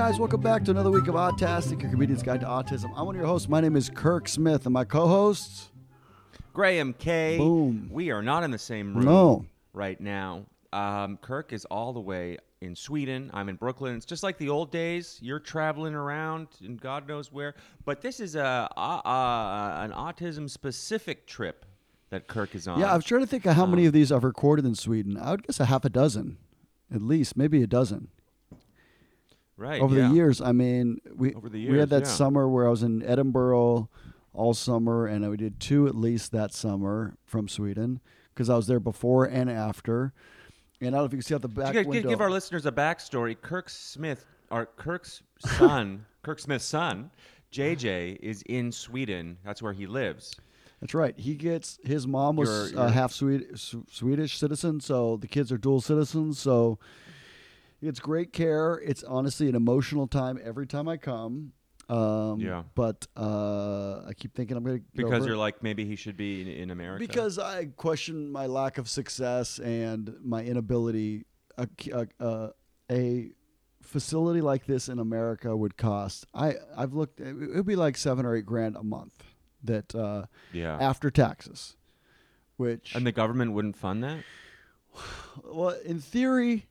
guys, welcome back to another week of Autastic, your comedian's guide to autism. I'm one of your hosts. My name is Kirk Smith, and my co-hosts. Graham Kay. Boom. We are not in the same room No. right now. Um, Kirk is all the way in Sweden. I'm in Brooklyn. It's just like the old days. You're traveling around and God knows where. But this is a, a, a an autism specific trip that Kirk is on. Yeah, I was trying to think of how many of these I've recorded in Sweden. I would guess a half a dozen, at least, maybe a dozen. Right Over yeah. the years, I mean, we Over the we had that yeah. summer where I was in Edinburgh all summer, and we did two at least that summer from Sweden because I was there before and after. And I don't know if you can see out the back gi- window. give our listeners a backstory. Kirk Smith, or Kirk's son, Kirk Smith's son, JJ, is in Sweden. That's where he lives. That's right. He gets his mom was You're- uh, half Swede, Sw- Swedish citizen, so the kids are dual citizens. So gets great care. It's honestly an emotional time every time I come. Um, Yeah. But uh, I keep thinking I'm going to Because you're like, maybe he should be in, in America. because I question my lack of success and my inability. A, a, a, a facility like this in America would cost. I I've looked. It would be like seven or eight grand a month. That uh, yeah. after taxes, which And the government wouldn't fund that? well, in theory,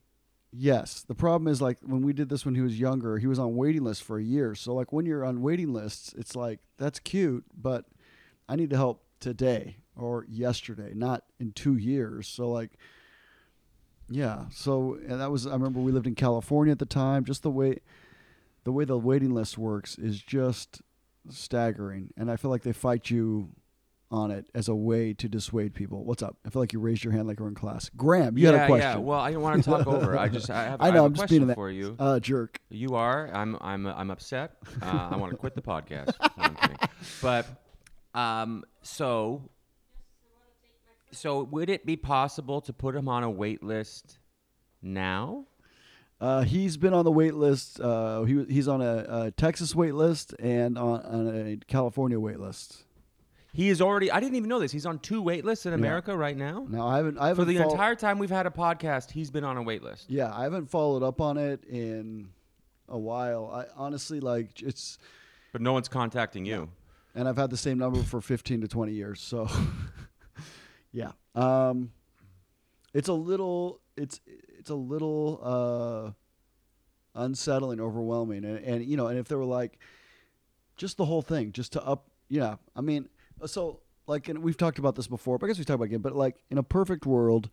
yes. The problem is like when we did this when he was younger, he was on waiting lists for a year. So like when you're on waiting lists, it's like that's cute, but I need to help today or yesterday, not in two years. So like, yeah. So and that was I remember we lived in California at the time. Just the way the way the waiting list works is just staggering, and I feel like they fight you on it as a way to dissuade people. What's up? I feel like you raised your hand like we're in class. Graham, you yeah, had a question. Yeah. Well, I didn't want to talk over. I just I have, I I know, have I'm a just being for you. uh, jerk. You are. I'm. I'm. I'm upset. Uh, I want to quit the podcast. No, But, um, so, so would it be possible to put him on a wait list now? Uh, he's been on the wait list. Uh, he, he's on a, a Texas wait list and on, on a California wait list. He is already. I didn't even know this. He's on two wait lists in America right now. No, I haven't. I For haven't For the fol- entire time we've had a podcast, he's been on a wait list. Yeah, I haven't followed up on it in a while. I honestly like it's, But no one's contacting you. and I've had the same number for 15 to 20 years. So, yeah, um, it's a little. It's it's a little uh, unsettling, overwhelming, and, and you know, and if they were like, just the whole thing, just to up, yeah. I mean, so like, and we've talked about this before, but I guess we talked about it again. But like, in a perfect world,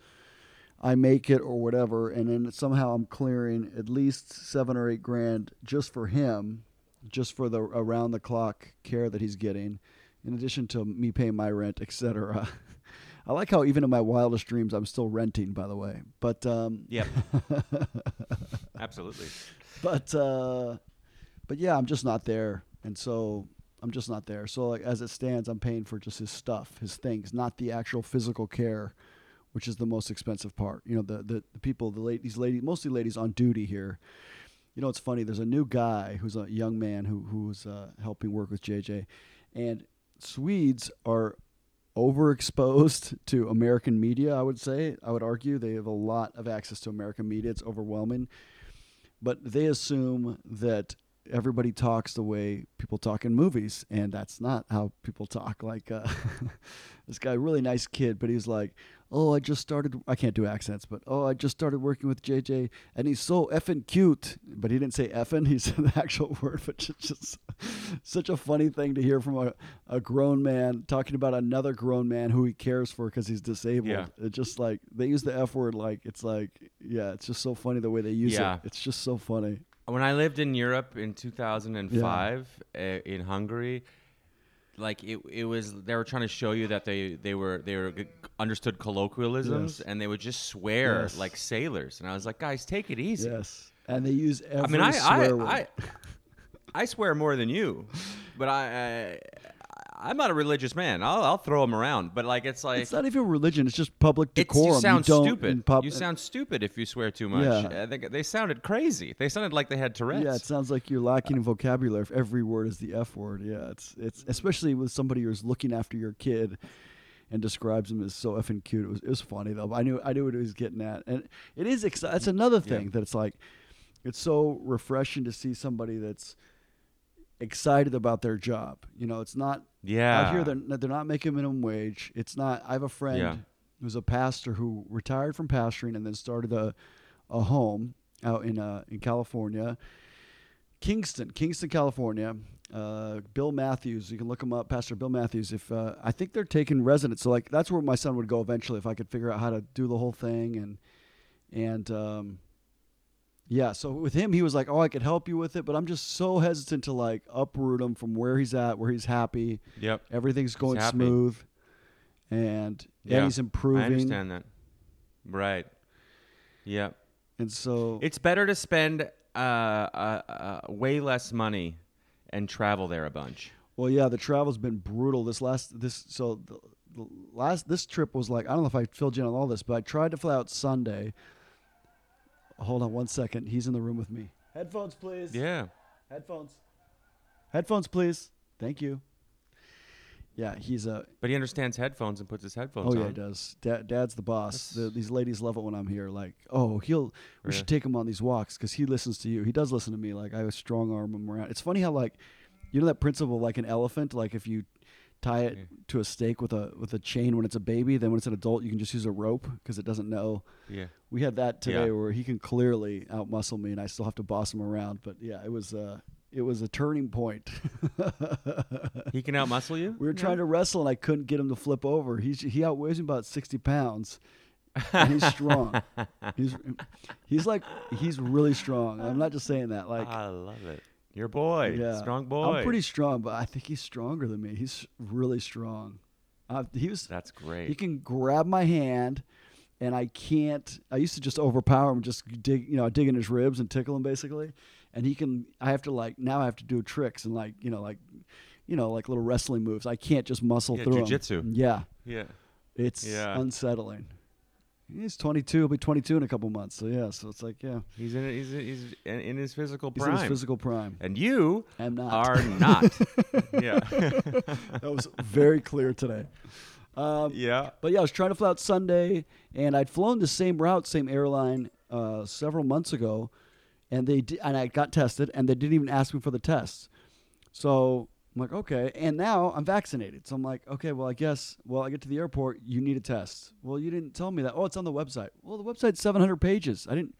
I make it or whatever, and then somehow I'm clearing at least seven or eight grand just for him, just for the around the clock care that he's getting, in addition to me paying my rent, etc. I like how even in my wildest dreams I'm still renting, by the way. But um, Yep. Absolutely. but uh, but yeah, I'm just not there, and so I'm just not there. So like as it stands, I'm paying for just his stuff, his things, not the actual physical care, which is the most expensive part. You know, the the, the people, the ladies, ladies, mostly ladies on duty here. You know, it's funny. There's a new guy who's a young man who who's uh, helping work with JJ, and Swedes are overexposed to American media. I would say. I would argue they have a lot of access to American media. It's overwhelming but they assume that everybody talks the way people talk in movies and that's not how people talk. Like uh, this guy really nice kid but he's like oh i just started i can't do accents but oh i just started working with jj and he's so effing cute. But he didn't say effing he said the actual word but it's just such a funny thing to hear from a, a grown man talking about another grown man who he cares for because he's disabled. Yeah. it just like they use the f word like it's like yeah it's just so funny the way they use Yeah. it it's just so funny When I lived in Europe in 2005 uh, in Hungary, like it, it was they were trying to show you that they they were they were g- understood colloquialisms Yes. and they would just swear Yes. like sailors and I was like guys take it easy. Yes, and they use every I mean I swear I, word. I I swear more than you, but I, I I'm not a religious man. I'll I'll throw them around, but like it's like it's not even religion; it's just public decorum. you sound stupid. pub- you sound stupid if you swear too much. Yeah. I think they sounded crazy. They sounded like they had Tourette's. Yeah, it sounds like you're lacking in vocabulary if every word is the F word. Yeah, it's it's especially with somebody who's looking after your kid and describes him as so effing cute. It was it was funny though. I knew I knew what he was getting at, and it is exci- It's another thing that it's like it's so refreshing to see somebody that's excited about their job. You know, it's not Yeah. out here they're, they're not making minimum wage. It's not. I have a friend Yeah. who's a pastor who retired from pastoring and then started a a home out in uh, in California, Kingston, Kingston, California. Uh, Bill Matthews, you can look him up, Pastor Bill Matthews. If uh, I think they're taking residents, so like that's where my son would go eventually if I could figure out how to do the whole thing and and um, yeah. So with him, he was like, "Oh, I could help you with it," but I'm just so hesitant to like uproot him from where he's at, where he's happy. Yep. Everything's going smooth, and Yeah, and he's improving. I understand that. Right. Yep. And so It's better to spend uh, uh, uh, way less money and travel there a bunch. Well, yeah, the travel's been brutal. This last this so the, the last this trip was like I don't know if I filled you in on all this, but I tried to fly out Sunday. Hold on one second. He's in the room with me. Headphones, please. Yeah. Headphones. Headphones, please. Thank you. Yeah, he's a. But he understands headphones and puts his headphones Oh on. yeah, he does. Dad, Dad's the boss. The, these ladies love it when I'm here. Like, oh, he'll. We Yeah. should take him on these walks because he listens to you. He does listen to me. Like I strong arm him around. It's funny how like, you know that principle like an elephant. Like if you tie it Yeah. to a stake with a with a chain when it's a baby, then when it's an adult you can just use a rope because it doesn't know. Yeah. We had that today Yeah. where he can clearly outmuscle me and I still have to boss him around. But yeah, it was uh it was a turning point. He can outmuscle you? We were trying to wrestle and I couldn't get him to flip over. He's he outweighs me about sixty pounds, and he's strong. he's he's like he's really strong. I'm not just saying that. Like I love it. Your boy. yeah, Strong boy. I'm pretty strong, but I think he's stronger than me. He's really strong. Uh, he was That's great. he can grab my hand, and I can't. I used to just overpower him, just dig you know dig in his ribs and tickle him basically, and he can. I have to like now I have to do tricks and like you know like. You know, like little wrestling moves. I can't just muscle Yeah, through 'em. jujitsu. Yeah, yeah. it's Yeah. unsettling. He's 22. He'll be 22 in a couple months. So yeah, so it's like yeah, He's in he's he's in, in his physical he's prime. in his physical prime. and you I'm not. are not. yeah. that was very clear today. Um, yeah. but yeah, I was trying to fly out Sunday, and I'd flown the same route, same airline, uh, several months ago, and they di- and I got tested, and they didn't even ask me for the test. So I'm like, okay, and now I'm vaccinated. So I'm like, okay, well, I guess, well, I get to the airport, you need a test. Well, you didn't tell me that. Oh, it's on the website. Well, the website's 700 pages. I didn't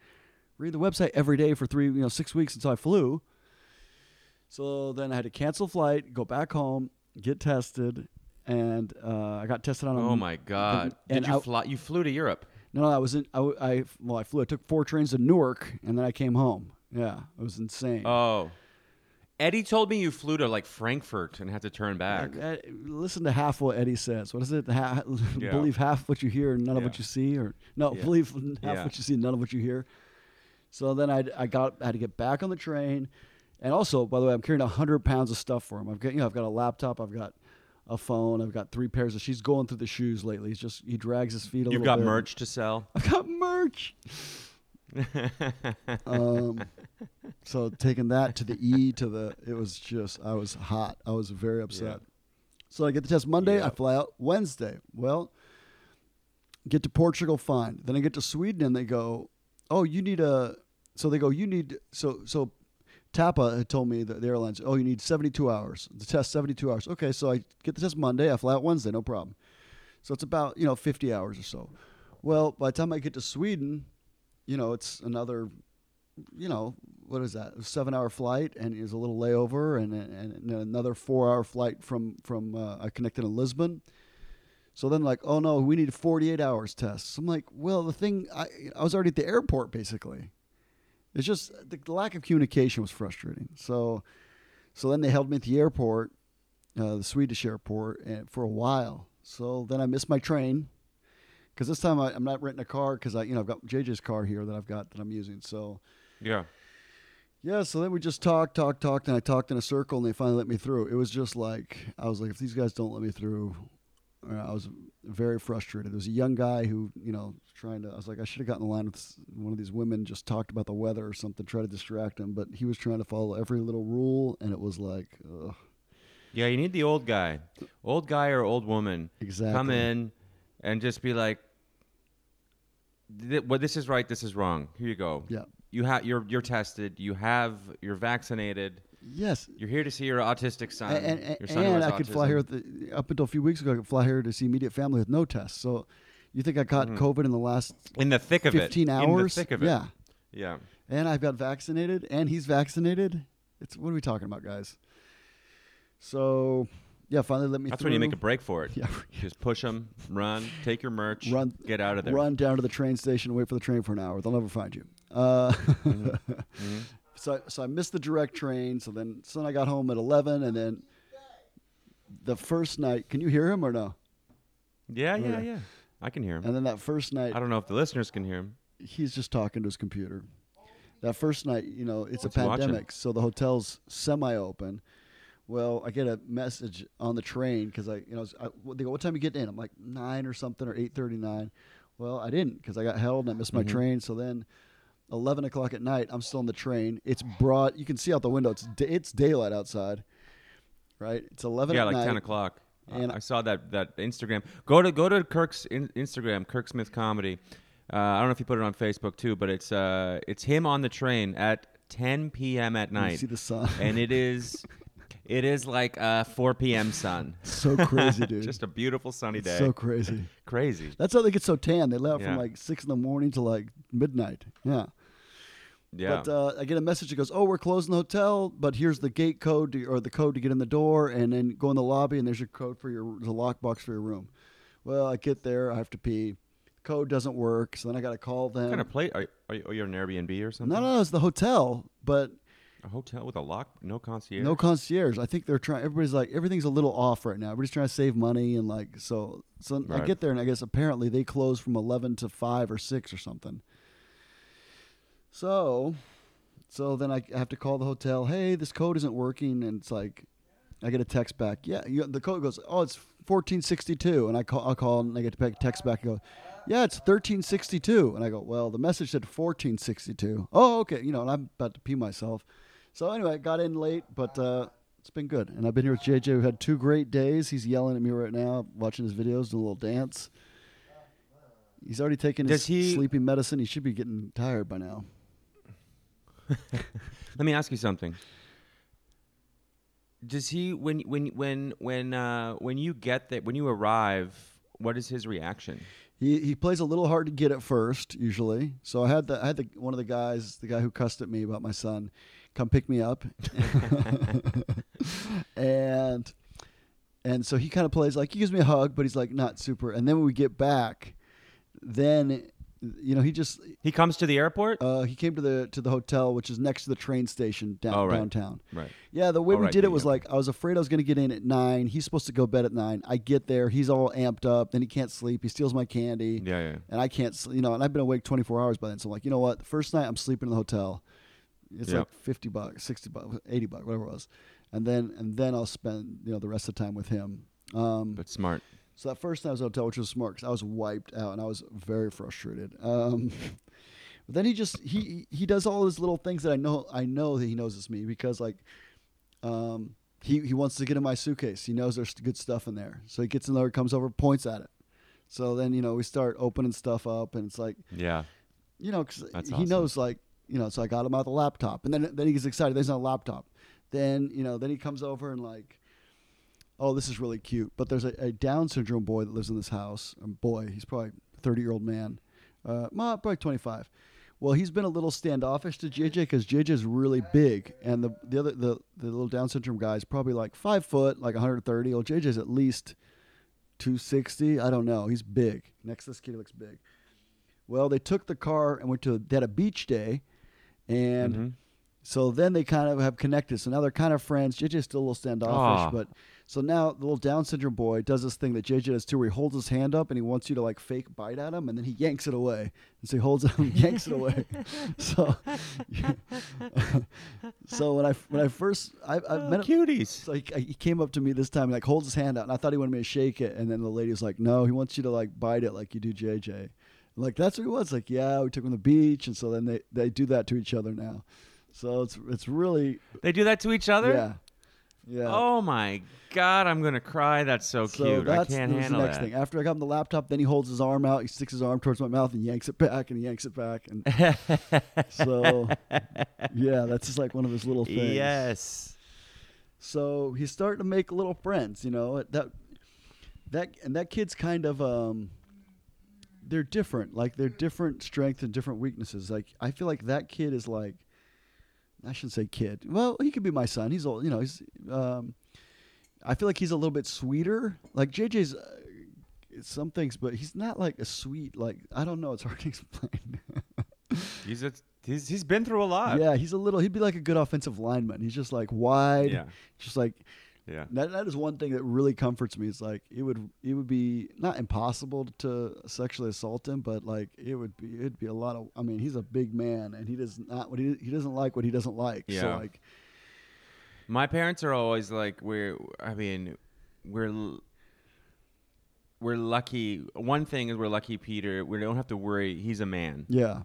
read the website every day for three, you know, six weeks until I flew. So then I had to cancel flight, go back home, get tested, and uh, I got tested on. a Oh my God! and Did you I- fly? You flew to Europe. No, no, I was in. I well, I flew. I took four trains to Newark, and then I came home. Yeah, it was insane. Oh, Eddie told me you flew to like Frankfurt and had to turn back. Uh, uh, listen to half what Eddie says. What is it? Ha- Yeah. Believe half what you hear and none of what you see, or no, Yeah. believe half Yeah. what you see, and none of what you hear. So then I, I got I had to get back on the train, and also by the way, I'm carrying hundred pounds of stuff for him. I've got you know I've got a laptop, I've got a phone, I've got three pairs of. She's going through the shoes lately. He's just he drags his feet a You've little got bit. merch to sell. I've got merch. Um, so taking that to the E to the, it was just, I was hot. I was very upset. So I get the test Monday. I fly out Wednesday. Well, get to Portugal, fine. Then I get to Sweden and they go, oh, you need a, so they go, you need, so, so Tapa had told me that the airlines, oh, you need 72 hours. The test, 72 hours. Okay, so I get the test Monday. I fly out Wednesday, no problem. So it's about, you know, 50 hours or so. Well, by the time I get to Sweden, you know, it's another, you know, what is that? Seven hour flight and is a little layover and, and, and another four hour flight from, from uh, I connected in Lisbon. So then, like, oh no, we need 48 hours tests. I'm like, well, the thing, I, I was already at the airport basically. It's just the lack of communication was frustrating. So, so then they held me at the airport, uh, the Swedish airport, and for a while. So then I missed my train because this time I, I'm not renting a car because I, you know, I've got JJ's car here that I've got that I'm using. So yeah. yeah, so then we just talked, talked, talked, and I talked in a circle, and they finally let me through. It was just like I was like, if these guys don't let me through, uh, I was very frustrated. There was a young guy who, you know, trying to. I was like, I should have gotten in line with one of these women, just talked about the weather or something, try to distract him. But he was trying to follow every little rule, and it was like, ugh, Yeah, you need the old guy, old guy or old woman, exactly. come in and just be like, "Th- "Well, this is right. This is wrong. Here you go. Yeah. You have you're you're tested. You have you're vaccinated. Yes. You're here to see your autistic son. And, and, your son and I could fly here with the, up until a few weeks ago. I could fly here to see immediate family with no test. So, you think I caught Mhm. COVID in the last in the thick of it. 15 In the hours? thick of it. Yeah. Yeah. And I've got vaccinated, and he's vaccinated. It's what are we talking about, guys? So, yeah, finally let me. That's when you make a break for it. Yeah, Just push them, run, take your merch, Run- get out of there. run down to the train station, wait for the train for an hour. They'll never find you. Uh, Mhm. so, so I missed the direct train. So then, so then I got home at eleven, and then the first night. Can you hear him or no? Yeah, yeah, Okay. yeah. I can hear him. And then that first night, I don't know if the listeners can hear him. he's just talking to his computer. That first night, you know, it's What's a he watching? pandemic, so the hotel's semi-open. Well, I get a message on the train because I, you know, I, they go, "What time you get in?" I'm like nine or something or eight thirty-nine. Well, I didn't because I got held and I missed my Mhm. train. So then, eleven o'clock at night, I'm still on the train. It's broad. You can see out the window. It's da- it's daylight outside. Right. It's eleven. yeah, like night. ten o'clock. And- I saw that that Instagram. Go to go to Kirk's in, Instagram, Kirk Smith Comedy. Uh, I don't know if you put it on Facebook too, but it's uh it's him on the train at 10 p.m. at You night, see the sun. and it is it is like uh 4 p.m. sun. so crazy, dude. Just a beautiful sunny day. so crazy. Crazy. That's how they get so tan. They left Yeah. from like six in the morning to like midnight. Yeah. Yeah. But uh, I get a message that goes, "Oh, we're closing the hotel, but here's the gate code to, or the code to get in the door, and then go in the lobby, and there's your code for your the lockbox for your room." Well, I get there, I have to pee. Code doesn't work, so then I got to call them. what kind of plate? Are, are, you, are you an Airbnb or something? no, no, it's the hotel, but A hotel with a lock, no concierge. no concierge. I think they're trying. Everybody's like, everything's a little off right now. Everybody's trying to save money, and like, so, so I get there, and I guess apparently they close from eleven to five or six or something. So, so then I have to call the hotel. Hey, this code isn't working, and it's like, I get a text back. Yeah, you, the code goes, oh, it's fourteen sixty two, and I call, I call, and I get a text back. And go, yeah, it's thirteen sixty two, and I go, well, the message said fourteen sixty two. Oh, okay, you know, and I'm about to pee myself. So anyway, I got in late, but uh, it's been good, and I've been here with JJ. We've had two great days. He's yelling at me right now, watching his videos, doing a little dance. He's already taken his he- sleeping medicine. He should be getting tired by now. Let me ask you something. Does he when when when when uh, when you get there when you arrive? What is his reaction? He he plays a little hard to get at first, usually. So I had the I had the one of the guys, the guy who cussed at me about my son, come pick me up, and and so he kind of plays like he gives me a hug, but he's like not super. And then when we get back, then you know he just He comes to the airport. uh, he came to the to the hotel, which is next to the train station down, Oh, right. downtown. right. Yeah, the way Oh, we right, did yeah, it was yeah. like I was afraid I was going to get in at nine. He's supposed to go bed at nine. I get there, he's all amped up. Then he can't sleep. He steals my candy, Yeah, yeah. and I can't. sl- You know, and I've been awake twenty four hours by then. So I'm like, you know what? The first night I'm sleeping in the hotel. It's Yeah. like fifty bucks, sixty bucks, eighty bucks, whatever it was, and then and then I'll spend you know the rest of the time with him. Um, But smart. so that first night I was at the hotel, which was smart because I was wiped out and I was very frustrated. Um, but then he just he he does all these little things that I know I know that he knows it's me because like um, he he wants to get in my suitcase. He knows there's good stuff in there, so he gets in there, comes over, points at it. So then you know we start opening stuff up, and it's like Yeah. you know, because he awesome. knows like you know. So I got him out the laptop, and then then he gets excited. There's not a laptop. Then you know, then he comes over and like, oh, this is really cute. But there's a, a Down syndrome boy that lives in this house. A boy, he's probably a 30 year old man, uh, probably 25. Well, he's been a little standoffish to JJ because JJ is really big, and the the other the the little Down syndrome guy is probably like five foot, like 130. Well, JJ's at least 260. I don't know. He's big. Next to this kid, looks big. Well, they took the car and went to they had a beach day, and Mhm. so then they kind of have connected. So now they're kind of friends. JJ's still a little standoffish, Aw. but so now the little Down syndrome boy does this thing that JJ does too, where he holds his hand up and he wants you to like fake bite at him, and then he yanks it away. And so he holds it and yanks it away. So, so when I when I first I, I Oh, met him, cuties. so he, he came up to me this time, and, like holds his hand out, and I thought he wanted me to shake it, and then the lady was like, "No, he wants you to like bite it like you do JJ." Like that's what he was. Like, yeah, we took him to the beach, and so then they they do that to each other now. So it's it's really They do that to each other. yeah. Yeah. Oh my god, I'm gonna cry. That's so, So cute. I can't handle the next that. thing. After I got him the laptop, then he holds his arm out. He sticks his arm towards my mouth and yanks it back, and he yanks it back. And so, yeah, that's just like one of his little things. yes. So he's starting to make little friends. You know that that and that kid's kind of um. They're different. Like they're different strengths and different weaknesses. Like I feel like that kid is like. I shouldn't say kid. Well, he could be my son. He's old. You know, he's. Um, I feel like he's a little bit sweeter. Like JJ's uh, some things, but he's not like a sweet. Like I don't know. It's hard to explain. He's a, he's he's been through a lot. yeah, he's a little. He'd be like a good offensive lineman. He's just like wide. Yeah. Just like Yeah. that. That is one thing that really comforts me. It's like it would. It would be not impossible to sexually assault him, but like it would be. It'd be a lot of. I mean, he's a big man, and he does not. What he he doesn't like what he doesn't like. So Yeah. like. My parents are always like we're I mean, we're we're lucky. One thing is we're lucky Peter, we don't have to worry he's a man. Yeah.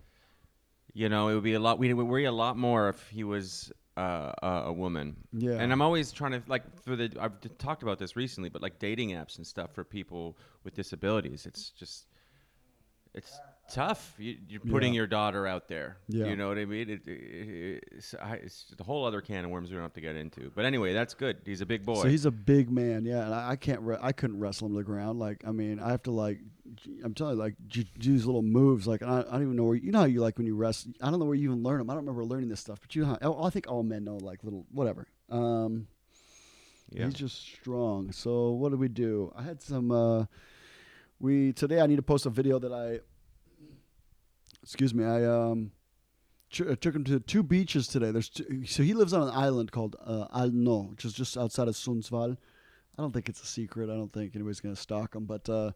You know, it would be a lot we would worry a lot more if he was uh, a, a woman. Yeah. And I'm always trying to like for the I've t- talked about this recently, but like dating apps and stuff for people with disabilities, it's just it's tough. You, you're putting Yeah. your daughter out there. Yeah. You know what I mean? It, it, it's, I- it's a whole other can of worms we don't have to get into. But anyway, that's good. He's a big boy. So he's a big man, yeah, and I, I can't, re- I couldn't wrestle him to the ground. Like, I mean, I have to like, I'm telling you, like, do these little moves. Like, I, I don't even know where, you know how you like when you rest. I don't know where you even learn them. I don't remember learning this stuff, but you know, I think all men know like little whatever. Um, yeah. he's just strong. So what did we do? I had some. uh We today I need to post a video that I. Excuse me, I um. ch- I took him to two beaches today. There's two, so he lives on an island called uh, Alnö, which is just outside of Sundsvall. I don't think it's a secret. I don't think anybody's gonna stalk him. But uh,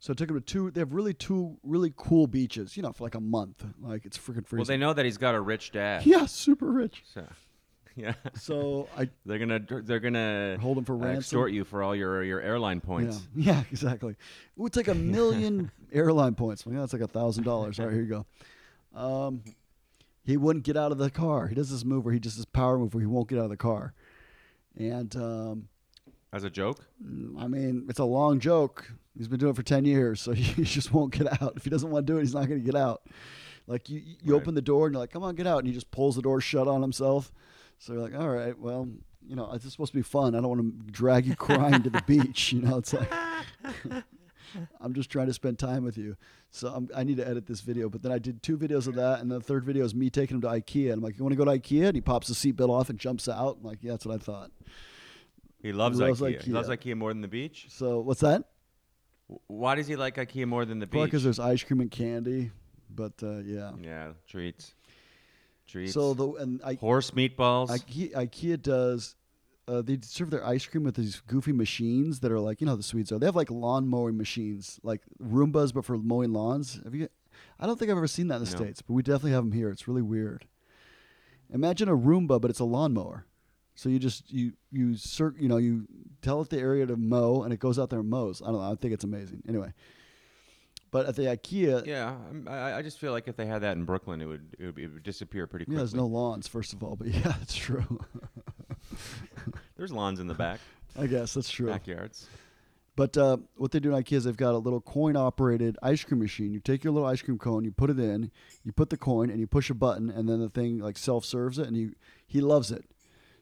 so I took him to two. They have really two really cool beaches. You know, for like a month. Like it's freaking freezing. well, they know that he's got a rich dad. yeah, super rich. So, yeah. So I They're gonna they're gonna hold him for uh, ransom. extort you for all your your airline points. Yeah, yeah, exactly. It would take a million airline points. Well, yeah, that's like a thousand dollars. All right, here you go. Um, he wouldn't get out of the car. He does this move where he just this power move where he won't get out of the car. And um, As a joke. I mean, it's a long joke. He's been doing it for ten years, so he just won't get out. If he doesn't want to do it, he's not going to get out. Like you, you Right. open the door and you're like, "Come on, get out," and he just pulls the door shut on himself. So you're like, "All right, well, you know, it's supposed to be fun. I don't want to drag you crying to the beach. You know, it's like." I'm just trying to spend time with you. So I'm, I need to edit this video. But then I did two videos of that, and the third video is me taking him to IKEA. And I'm like, "You want to go to IKEA?" And he pops the seatbelt off and jumps out. I'm like, "Yeah, that's what I thought." He loves, He loves IKEA. He loves IKEA. IKEA more than the beach. So what's that? Why does he like IKEA more than the beach? because there's ice cream and candy. But uh, yeah. yeah, treats. Treats. So the and I, horse meatballs. IKEA, IKEA does. Uh, they serve their ice cream with these goofy machines that are like you know how the Swedes are. They have like lawn mowing machines, like Roombas, but for mowing lawns. Have you? I don't think I've ever seen that in the No. states, but we definitely have them here. It's really weird. Imagine a Roomba, but it's a lawnmower. So you just you you cir- you know you tell it the area to mow, and it goes out there and mows. I don't know. I think it's amazing. Anyway, but at the IKEA, yeah, yeah, I, I just feel like if they had that in Brooklyn, it would it would, be, it would disappear pretty quickly. there's no lawns first of all, but yeah, that's true. There's lawns in the back, I guess that's true. backyards. But uh, what they do in IKEA is they've got a little coin operated ice cream machine. You take your little ice cream cone, you put it in, you put the coin, and you push a button, and then the thing like self serves it, and he he loves it.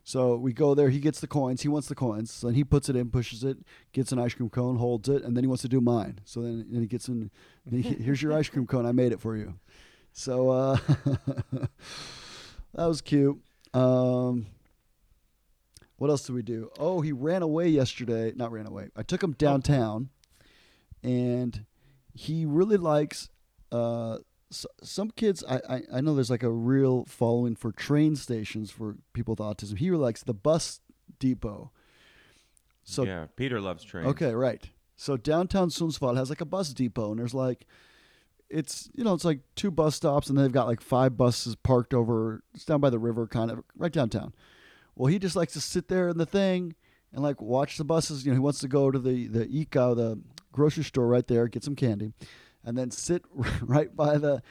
So we go there. He gets the coins. He wants the coins. So then he puts it in, pushes it, gets an ice cream cone, holds it, and then he wants to do mine. So then, then he gets in. he- Here's your ice cream cone. I made it for you. So uh, that was cute. Um, what else did we do? Oh, he ran away yesterday. Not ran away. I took him downtown, and he really likes. Uh, s- some kids, I, I I know there's like a real following for train stations for people with autism. He really likes the bus depot. So yeah, Peter loves trains. Okay, right. So downtown Sundsvall has like a bus depot, and there's like, it's you know it's like two bus stops, and they've got like five buses parked over. It's down by the river, kind of right downtown. Well, he just likes to sit there in the thing and like watch the buses. You know, he wants to go to the the ICA, the grocery store right there, get some candy, and then sit right by the,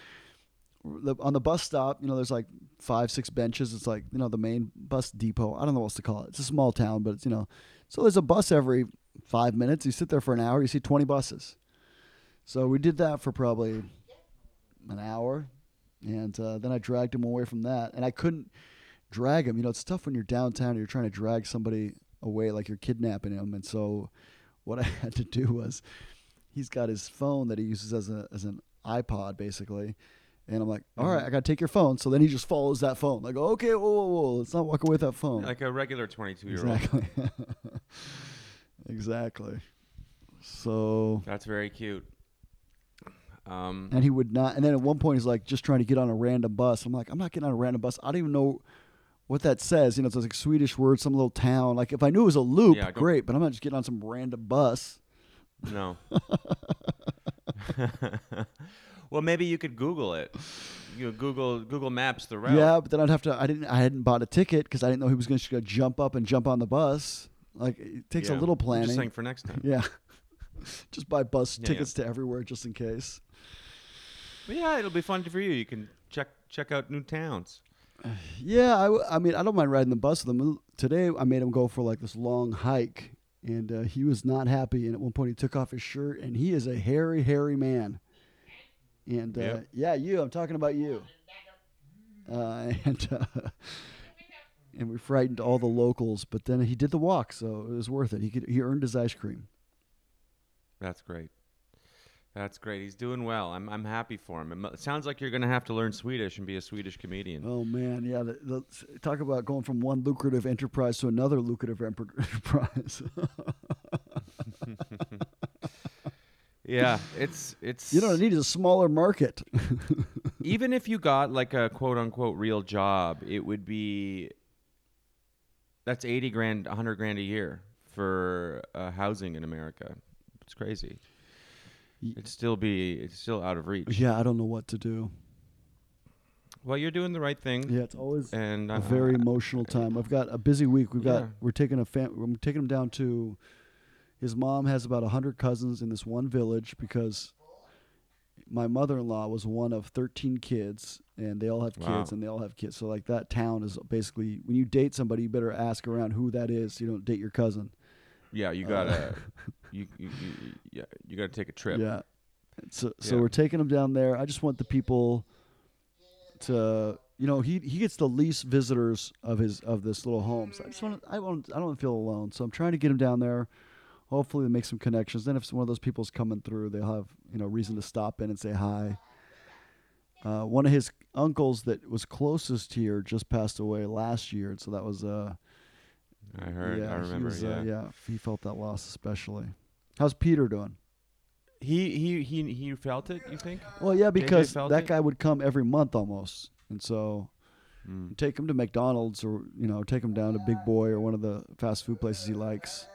the on the bus stop. You know, there's like five, six benches. It's like you know the main bus depot. I don't know what else to call it. It's a small town, but it's you know, so there's a bus every five minutes. You sit there for an hour, you see twenty buses. So we did that for probably an hour, and uh, then I dragged him away from that, and I couldn't drag him. You know, it's tough when you're downtown and you're trying to drag somebody away, like you're kidnapping him. And so, what I had to do was, he's got his phone that he uses as a as an iPod, basically. And I'm like, all right, I got to take your phone. So then he just follows that phone. Like, okay, whoa, whoa, whoa, let's not walk away with that phone. Like a regular 22 year old. exactly. exactly. So, That's very cute. Um, and he would not. And then at one point, he's like, just trying to get on a random bus. I'm like, I'm not getting on a random bus. I don't even know what that says. You know, it's like Swedish word, some little town. Like, if I knew it was a loop, Yeah, great. But I'm not just getting on some random bus. No. well, maybe you could Google it. You Google Google Maps the route. Yeah, but then I'd have to. I didn't. I hadn't bought a ticket because I didn't know he was going to jump up and jump on the bus. Like it takes a little planning. Just saying for next time. yeah, just buy bus Yeah, yeah. tickets to everywhere just in case. But yeah, it'll be fun for you. You can check check out new towns. Yeah, I, w- I mean, I don't mind riding the bus with him. Today, I made him go for like this long hike, and uh, he was not happy. And at one point, he took off his shirt, and he is a hairy, hairy man. And uh, Yep. yeah, you. I'm talking about you. Uh, and uh, and we frightened all the locals, but then he did the walk, so it was worth it. He could, he earned his ice cream. That's great. That's great. He's doing well. I'm I'm happy for him. It sounds like you're gonna have to learn Swedish and be a Swedish comedian. Oh man, yeah. The, the, talk about going from one lucrative enterprise to another lucrative enterprise. Yeah, it's it's. you know, I need is a smaller market. even if you got like a quote unquote real job, it would be that's 80 grand, 100 grand a year for uh, housing in America. It's crazy. Y- It'd still be it's still out of reach. yeah, I don't know what to do. Well, you're doing the right thing. Yeah, it's always And a uh, very emotional time. I've got a busy week. We've got Yeah. we're taking a fam- I'm taking him down to his mom has about 100 cousins in this one village because my mother-in-law was one of 13 kids and they all have kids Wow. and they all have kids. So like that town is basically when you date somebody you better ask around who that is. You don't date your cousin. Yeah, you Uh, gotta you, you, you yeah you gotta take a trip. Yeah. So so Yeah. we're taking him down there. I just want the people to you know he he gets the least visitors of his of this little home. So I just want I want I don't feel alone. So I'm trying to get him down there. Hopefully they make some connections. Then if one of those people's coming through, they'll have you know reason to stop in and say hi. Uh, one of his uncles that was closest here just passed away last year, so that was uh I heard. yeah I he remember. was, yeah. uh, yeah he felt that loss especially. How's Peter doing? He he he he felt it. You think? Well, yeah, because that it? guy would come every month almost, and so Mm. take him to McDonald's or you know take him down to Big Boy or one of the fast food places he likes.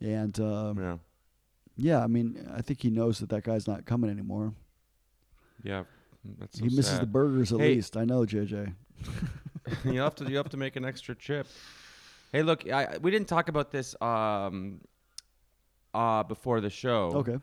And um, Yeah. yeah, I mean, I think he knows that that guy's not coming anymore. Yeah. That's so he misses sad. the burgers at Hey. least. I know, JJ. you have to you have to make an extra trip. Hey, look, I, we didn't talk about this um, uh, before the show. Okay.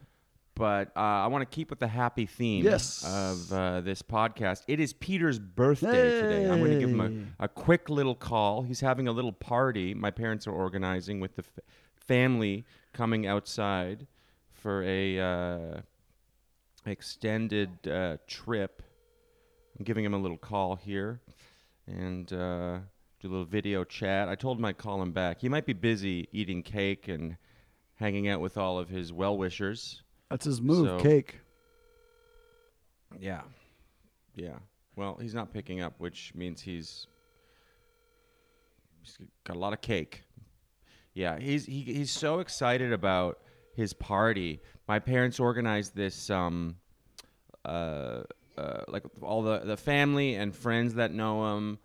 But uh, I want to keep with the happy theme Yes. of uh, this podcast. It is Peter's birthday today. I'm going to give him a, a quick little call. He's having a little party. My parents are organizing with the f- family coming outside for a uh, extended uh, trip. I'm giving him a little call here and uh, do a little video chat. I told him I'd call him back. He might be busy eating cake and hanging out with all of his well wishers. That's his move, So- cake. Yeah. Yeah. Well, he's not picking up, which means he's he's got a lot of cake. Yeah, he's he, he's so excited about his party. My parents organized this um uh, uh like all the the family and friends that know him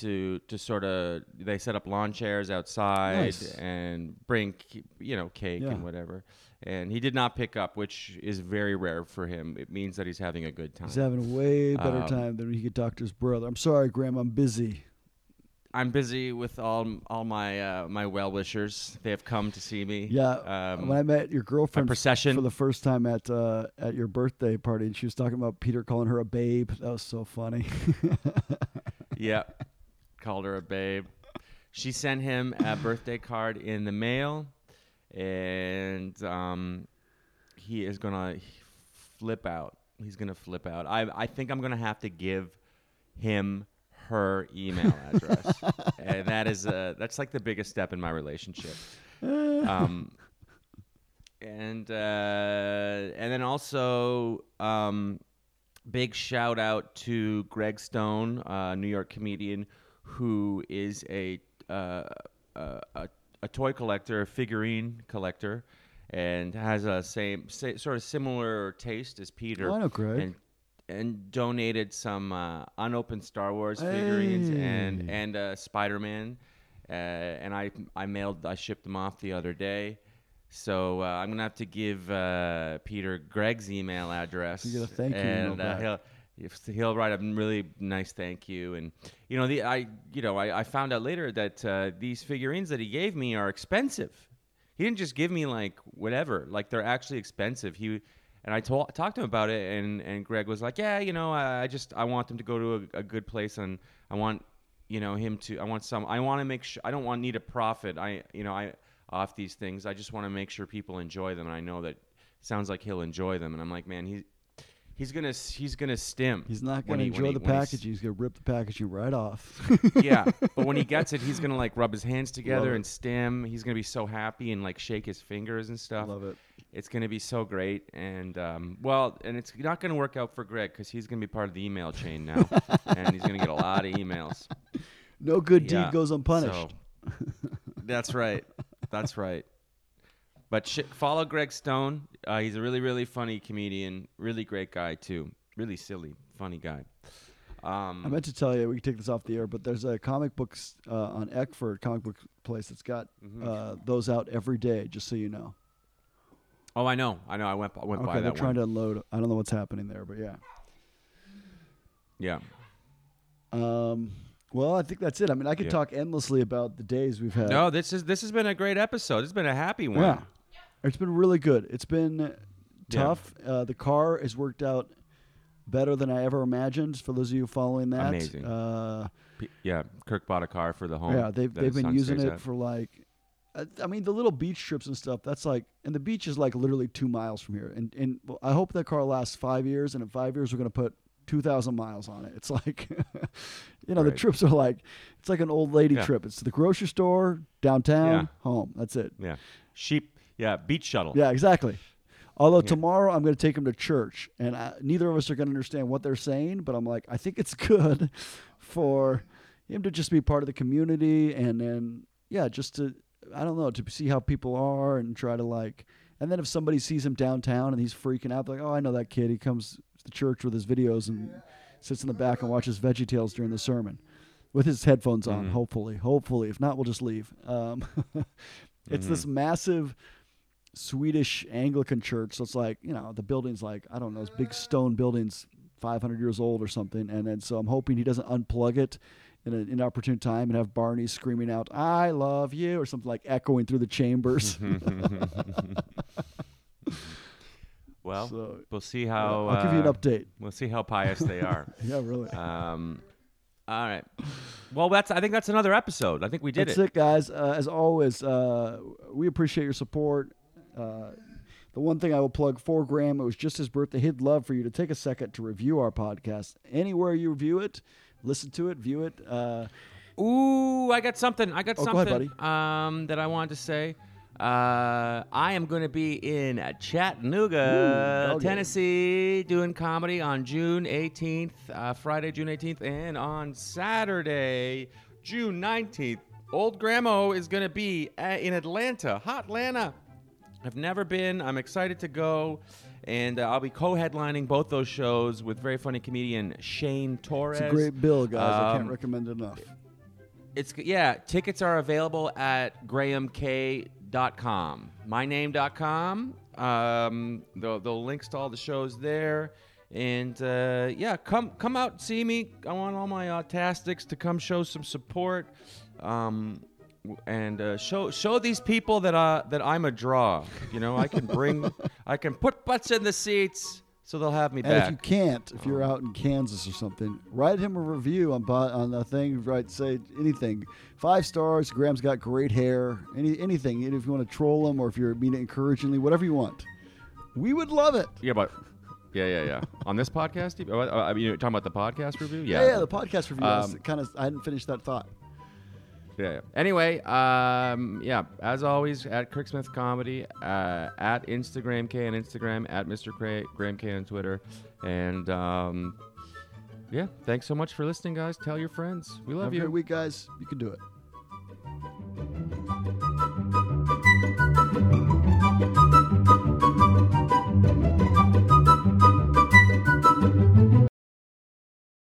to to sort of they set up lawn chairs outside Nice. and bring you know cake Yeah. and whatever. And he did not pick up, which is very rare for him. It means that he's having a good time. He's having a way better Um, time than he could talk to his brother. I'm sorry, Graham. I'm busy. I'm busy with all all my uh, my well wishers. They have come to see me. Yeah. Um, when I met your girlfriend procession. for the first time at uh, at your birthday party, and she was talking about Peter calling her a babe. That was so funny. Yep. Called her a babe. She sent him a birthday card in the mail, and um, he is gonna flip out. He's gonna flip out. I I think I'm gonna have to give him her email address, and that is uh that's like the biggest step in my relationship. Um, and uh, and then also um, big shout out to Greg Stone, uh, New York comedian, who is a uh, a, a, a toy collector, a figurine collector, and has a same sa- sort of similar taste as Peter. Oh, I know Greg. And, and donated some uh, unopened Star Wars figurines and Hey. and uh, Spider Man, uh, and I I mailed I shipped them off the other day. So uh, I'm gonna have to give uh, Peter Greg's email address. You get a thank you email uh, back. He'll write a really nice thank you. And you know the I you know I, I found out later that uh, these figurines that he gave me are expensive. He didn't just give me like whatever, like they're actually expensive. He and I told talked to him about it, and and Greg was like, yeah, you know, I, I just I want them to go to a, a good place, and I want you know him to I want some I want to make sure I don't want need a profit. I you know I off these things. I just want to make sure people enjoy them, and I know that sounds like he'll enjoy them. And I'm like, man, he he's gonna he's gonna stim. He's not going to he- when enjoy he- the when he's- packaging. He's going to rip the packaging right off. yeah, but when he gets it, he's gonna like rub his hands together it. and stim. He's gonna be so happy and like shake his fingers and stuff. Love it. It's gonna be so great, and um, well, and it's not gonna work out for Greg because he's gonna be part of the email chain now, and he's gonna get a lot of emails. No good Yeah, deed goes unpunished. so- that's right. That's right. But sh- follow Greg Stone. Uh, he's a really, really funny comedian. Really great guy too. Really silly, funny guy. Um, I meant to tell you, we can take this off the air, but there's a comic books uh, on Eckford comic book place that's got Mm-hmm. uh, those out every day. Just so you know. oh, I know. I know. I went. I went by Okay, they're that trying one. to unload. I don't know what's happening there, but yeah. Yeah. Um, well, I think that's it. I mean, I could Yeah. talk endlessly about the days we've had. No, this is this has been a great episode. It's been a happy one. Yeah. It's been really good. It's been tough. Uh, the car has worked out better than I ever imagined. For those of you following that, Amazing. Uh, P- yeah. Kirk bought a car for the home. yeah, they've they've been using it at. for like. I- I mean, the little beach trips and stuff. That's like, and the beach is like literally two miles from here. And and I hope that car lasts five years. And in five years, we're gonna put two thousand miles on it. It's like, you know, the trips are like, it's like an old lady Yeah. trip. It's to the grocery store, downtown, Yeah. home. That's it. Yeah. Sheep. Yeah. Beach shuttle. Yeah, exactly. Although Yeah. tomorrow I'm going to take him to church, and I, neither of us are going to understand what they're saying, but I'm like, I think it's good for him to just be part of the community, and then yeah, just to I don't know to see how people are and try to like, and then if somebody sees him downtown and he's freaking out, like, oh, I know that kid. He comes to church with his videos and sits in the back and watches Veggie Tales during the sermon. With his headphones on, Mhm. hopefully. Hopefully. If not, we'll just leave. Um, it's Mhm. this massive Swedish Anglican church. So it's like, you know, the building's like, I don't know, it's big stone buildings, 500 years old or something. And then so I'm hoping he doesn't unplug it in an inopportune time and have Barney screaming out, I love you, or something like echoing through the chambers. Well, So, we'll see how. I'll give you an uh, update. We'll see how pious they are. Yeah, really. Um, all right. Well, that's. I think that's another episode. I think we did That's it. it, guys. Uh, as always, uh, we appreciate your support. Uh, the one thing I will plug for Graham, it was just his birthday. He'd love for you to take a second to review our podcast. Anywhere you review it, listen to it, view it. Uh, Ooh, I got something. I got Oh, go something ahead, um, that I wanted to say. Uh, I am going to be in Chattanooga, doggy. Tennessee, doing comedy on June 18th, uh, Friday, June 18th, and on Saturday, June 19th. Old Grandma is going to be uh, in Atlanta, Hot Atlanta. I've never been. I'm excited to go. And uh, I'll be co headlining both those shows with very funny comedian Shane Torres. it's a great bill, guys. I can't Um, recommend it enough. It's yeah. Tickets are available at grahamkay.com, myname.com. Um, the the links to all the shows there, and uh, yeah, come come out see me. I want all my autastics to come show some support, um, and uh, show show these people that uh that I'm a draw. You know, I can bring, I can put butts in the seats. so they'll have me And if back. you can't, if you're out in Kansas or something, write him a review on on the thing. Write say anything. Five stars. Graham's got great hair. Any anything. And if you want to troll him or if you're mean it encouragingly, whatever you want, we would love it. yeah, but yeah, yeah, yeah. On this podcast? Oh, I mean, you're talking about the podcast review? Yeah, Yeah, yeah. the podcast review. I Um, kind of. I hadn't finished that thought. Yeah. yeah. Anyway, um, yeah. As always, at Kirk Smith Comedy, uh, at Instagram K on Instagram, at Mr. Cra- Graham Kay on Twitter, and um, yeah. Thanks so much for listening, guys. Tell your friends. We love Have a you. great week, guys. You can do it.